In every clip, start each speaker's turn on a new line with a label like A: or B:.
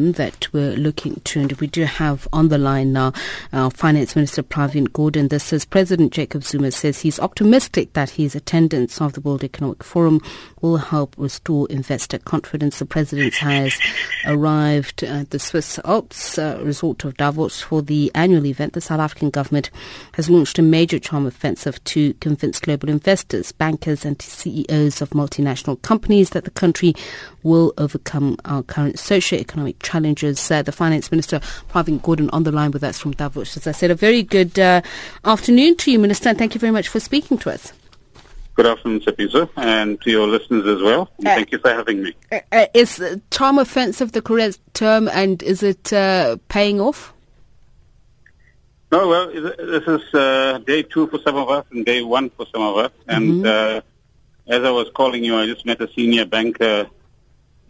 A: that we're looking to, and we do have on the line now uh, Finance Minister Pravin Gordhan. This is President Jacob Zuma says he's optimistic that his attendance of the World Economic Forum will help restore investor confidence. The President has arrived at the Swiss Alps uh, resort of Davos for the annual event. The South African government has launched a major charm offensive to convince global investors, bankers and CEOs of multinational companies that the country will overcome our current socio-economic challenges. Uh, the Finance Minister, Pravin Gordhan, on the line with us from Davos. As I said, a very good uh, afternoon to you, Minister, and thank you very much for speaking to us.
B: Good afternoon, Sepiso, and to your listeners as well. Uh, thank you for having me.
A: Uh, uh is charm offensive the correct term, and is it uh, paying off?
B: No, well, this is uh, day two for some of us and day one for some of us. And mm-hmm. as I was calling you, I just met a senior banker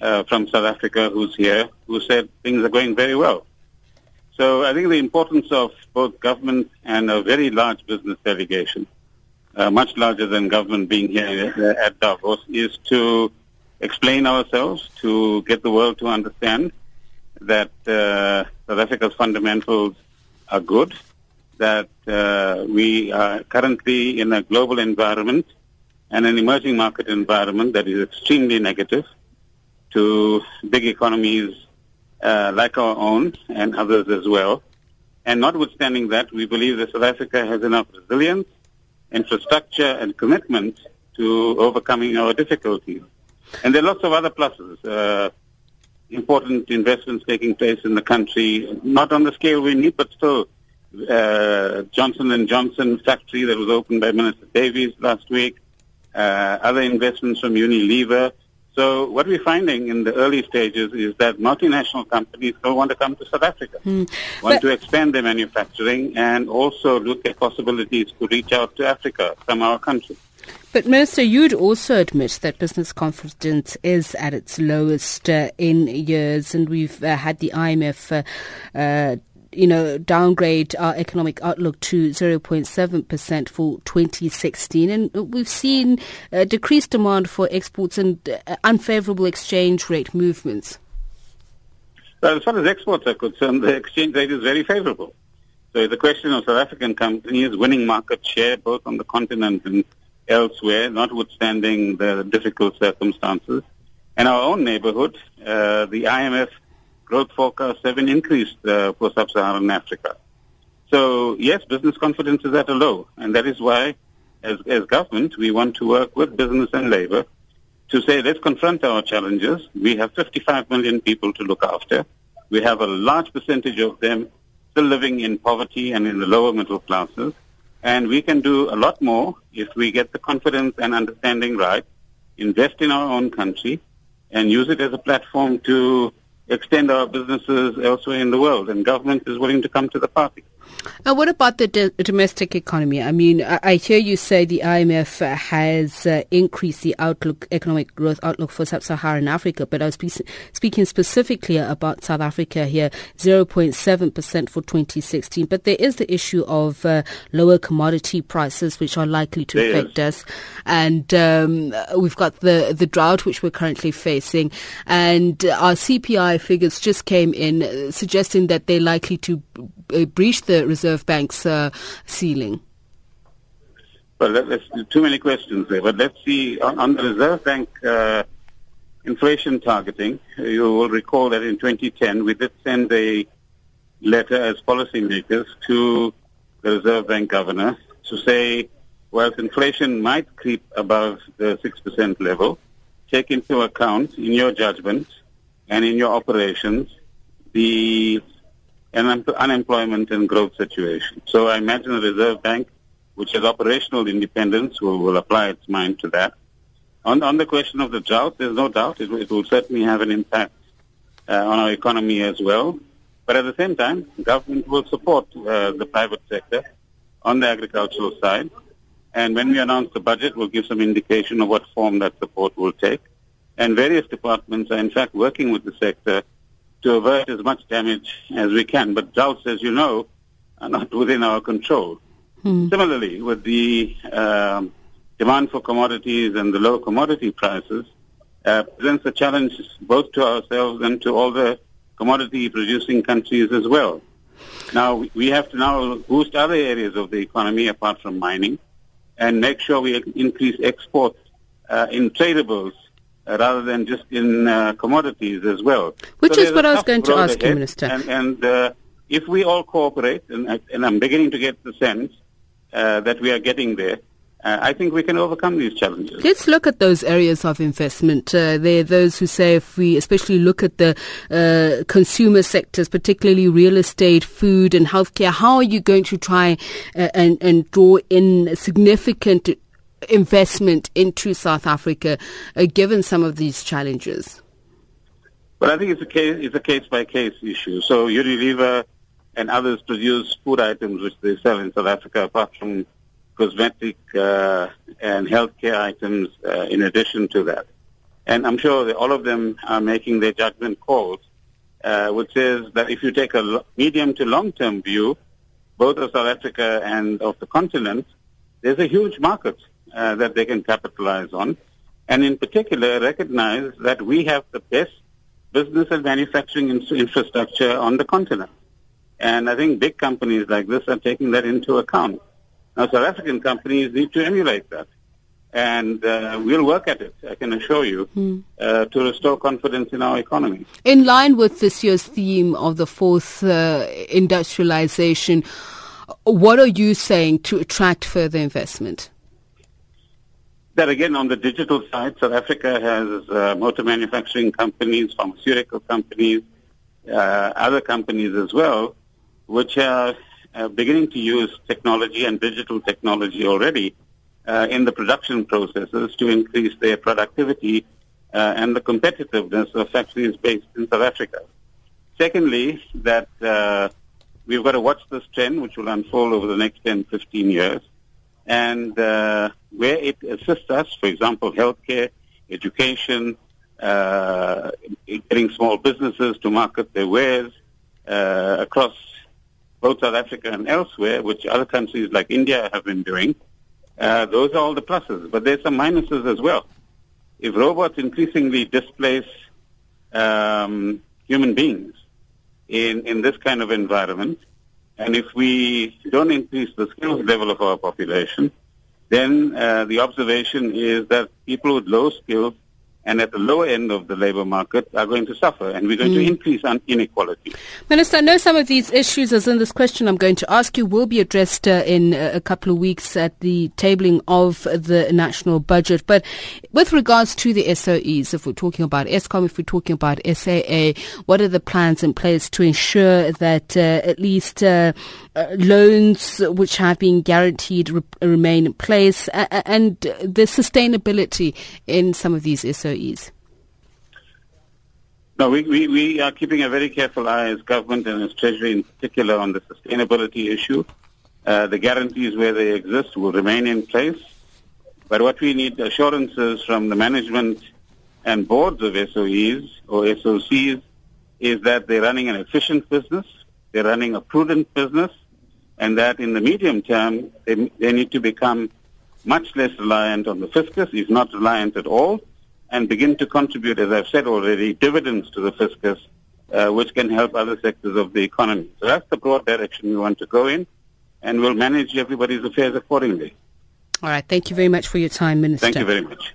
B: uh, from South Africa who's here, who said things are going very well. So I think the importance of both government and a very large business delegation, uh, much larger than government being here at Davos, is to explain ourselves, to get the world to understand that uh, South Africa's fundamentals are good, that uh, we are currently in a global environment and an emerging market environment that is extremely negative, to big economies uh, like our own and others as well. And notwithstanding that, we believe that South Africa has enough resilience, infrastructure, and commitment to overcoming our difficulties. And there are lots of other pluses. Uh, important investments taking place in the country, not on the scale we need, but still. Uh, Johnson and Johnson factory that was opened by Minister Davies last week. Uh, other investments from Unilever. So what we're finding in the early stages is that multinational companies don't want to come to South Africa, mm. want but to expand their manufacturing and also look at possibilities to reach out to Africa from our country.
A: But Minister, you'd also admit that business confidence is at its lowest uh, in years, and we've uh, had the IMF uh, uh you know, downgrade our economic outlook to 0.7% for 2016. And we've seen uh, decreased demand for exports and uh, unfavorable exchange rate movements.
B: Well, as far as exports are concerned, the exchange rate is very favorable. So the question of South African companies winning market share both on the continent and elsewhere, notwithstanding the difficult circumstances. In our own neighborhood, uh, the IMF growth forecasts have been increased uh, for sub-Saharan Africa. So yes, business confidence is at a low, and that is why, as, as government, we want to work with business and labor to say let's confront our challenges. We have 55 million people to look after. We have a large percentage of them still living in poverty and in the lower middle classes. And we can do a lot more if we get the confidence and understanding right, invest in our own country, and use it as a platform to extend our businesses elsewhere in the world, and government is willing to come to the party.
A: Now, what about the d- domestic economy? I mean, I, I, hear you say the IMF has uh, increased the outlook, economic growth outlook for sub-Saharan Africa, but I was spe- speaking specifically about South Africa here, 0.7% for 2016. But there is the issue of uh, lower commodity prices, which are likely to there affect is. us. And um, we've got the, the drought, which we're currently facing. And our CPI figures just came in, uh, suggesting that they're likely to uh, breach the Reserve Bank's uh, ceiling?
B: Well, there's too many questions there, but let's see. On, on the Reserve Bank uh, inflation targeting, you will recall that in 2010 we did send a letter as policymakers to the Reserve Bank governor to say, whilst inflation might creep above the 6% level, take into account in your judgment and in your operations the and unemployment and growth situation. So I imagine the Reserve Bank, which has operational independence, will, will apply its mind to that. On, on the question of the drought, there's no doubt it, it will certainly have an impact uh, on our economy as well. But at the same time, government will support uh, the private sector on the agricultural side. And when we announce the budget, we'll give some indication of what form that support will take. And various departments are in fact working with the sector to avert as much damage as we can. But droughts, as you know, are not within our control. Hmm. Similarly, with the um, demand for commodities and the low commodity prices, uh, presents a challenge both to ourselves and to all the commodity producing countries as well. Now, we have to now boost other areas of the economy apart from mining and make sure we increase exports uh, in tradables rather than just in uh, commodities as well.
A: Which so is what I was going to ask you, Minister.
B: And, and uh, if we all cooperate, and, and, I'm beginning to get the sense uh, that we are getting there, uh, I think we can overcome these challenges.
A: Let's look at those areas of investment. Uh, there are those who say if we especially look at the uh, consumer sectors, particularly real estate, food and healthcare, how are you going to try uh, and, and draw in significant investment into South Africa uh, given some of these challenges?
B: Well, I think it's a case, it's a case by case issue. So Unilever and others produce food items which they sell in South Africa apart from cosmetic uh, and healthcare items uh, in addition to that. And I'm sure all of them are making their judgment calls, uh, which says that if you take a medium to long-term view, both of South Africa and of the continent, there's a huge market uh, that they can capitalize on. And in particular, recognize that we have the best business and manufacturing infrastructure on the continent. And I think big companies like this are taking that into account. Now, South African companies need to emulate that. And uh, we'll work at it, I can assure you, mm. uh, to restore confidence in our economy.
A: In line with this year's theme of the fourth uh, industrialization, what are you saying to attract further investment?
B: That again, on the digital side, South Africa has uh, motor manufacturing companies, pharmaceutical companies, uh, other companies as well, which are uh, beginning to use technology and digital technology already uh, in the production processes to increase their productivity uh, and the competitiveness of factories based in South Africa. Secondly, that uh, we've got to watch this trend, which will unfold over the next 10, 15 years, and where it assists us, for example, healthcare, education, uh, getting small businesses to market their wares across both South Africa and elsewhere, which other countries like India have been doing, uh, those are all the pluses. But there's some minuses as well. If robots increasingly displace um, human beings in, in this kind of environment, and if we don't increase the skills level of our population, then uh, the observation is that people with low skills and at the lower end of the labor market are going to suffer, and we're going mm. to increase inequality.
A: Minister, I know some of these issues, as in this question I'm going to ask you, will be addressed uh, in uh, a couple of weeks at the tabling of the national budget. But with regards to the SOEs, if we're talking about Eskom, if we're talking about SAA, what are the plans in place to ensure that uh, at least uh, uh, loans which have been guaranteed re- remain in place and the sustainability in some of these SOEs? SOEs?
B: No, we, we, we are keeping a very careful eye as government and as Treasury in particular on the sustainability issue. Uh, the guarantees where they exist will remain in place. But what we need assurances from the management and boards of SOEs or SOCs is that they're running an efficient business, they're running a prudent business, and that in the medium term, they, they need to become much less reliant on the fiscus, if not reliant at all, and begin to contribute, as I've said already, dividends to the fiscus, uh, which can help other sectors of the economy. So that's the broad direction we want to go in, and we'll manage everybody's affairs accordingly.
A: All right. Thank you very much for your time, Minister.
B: Thank you very much.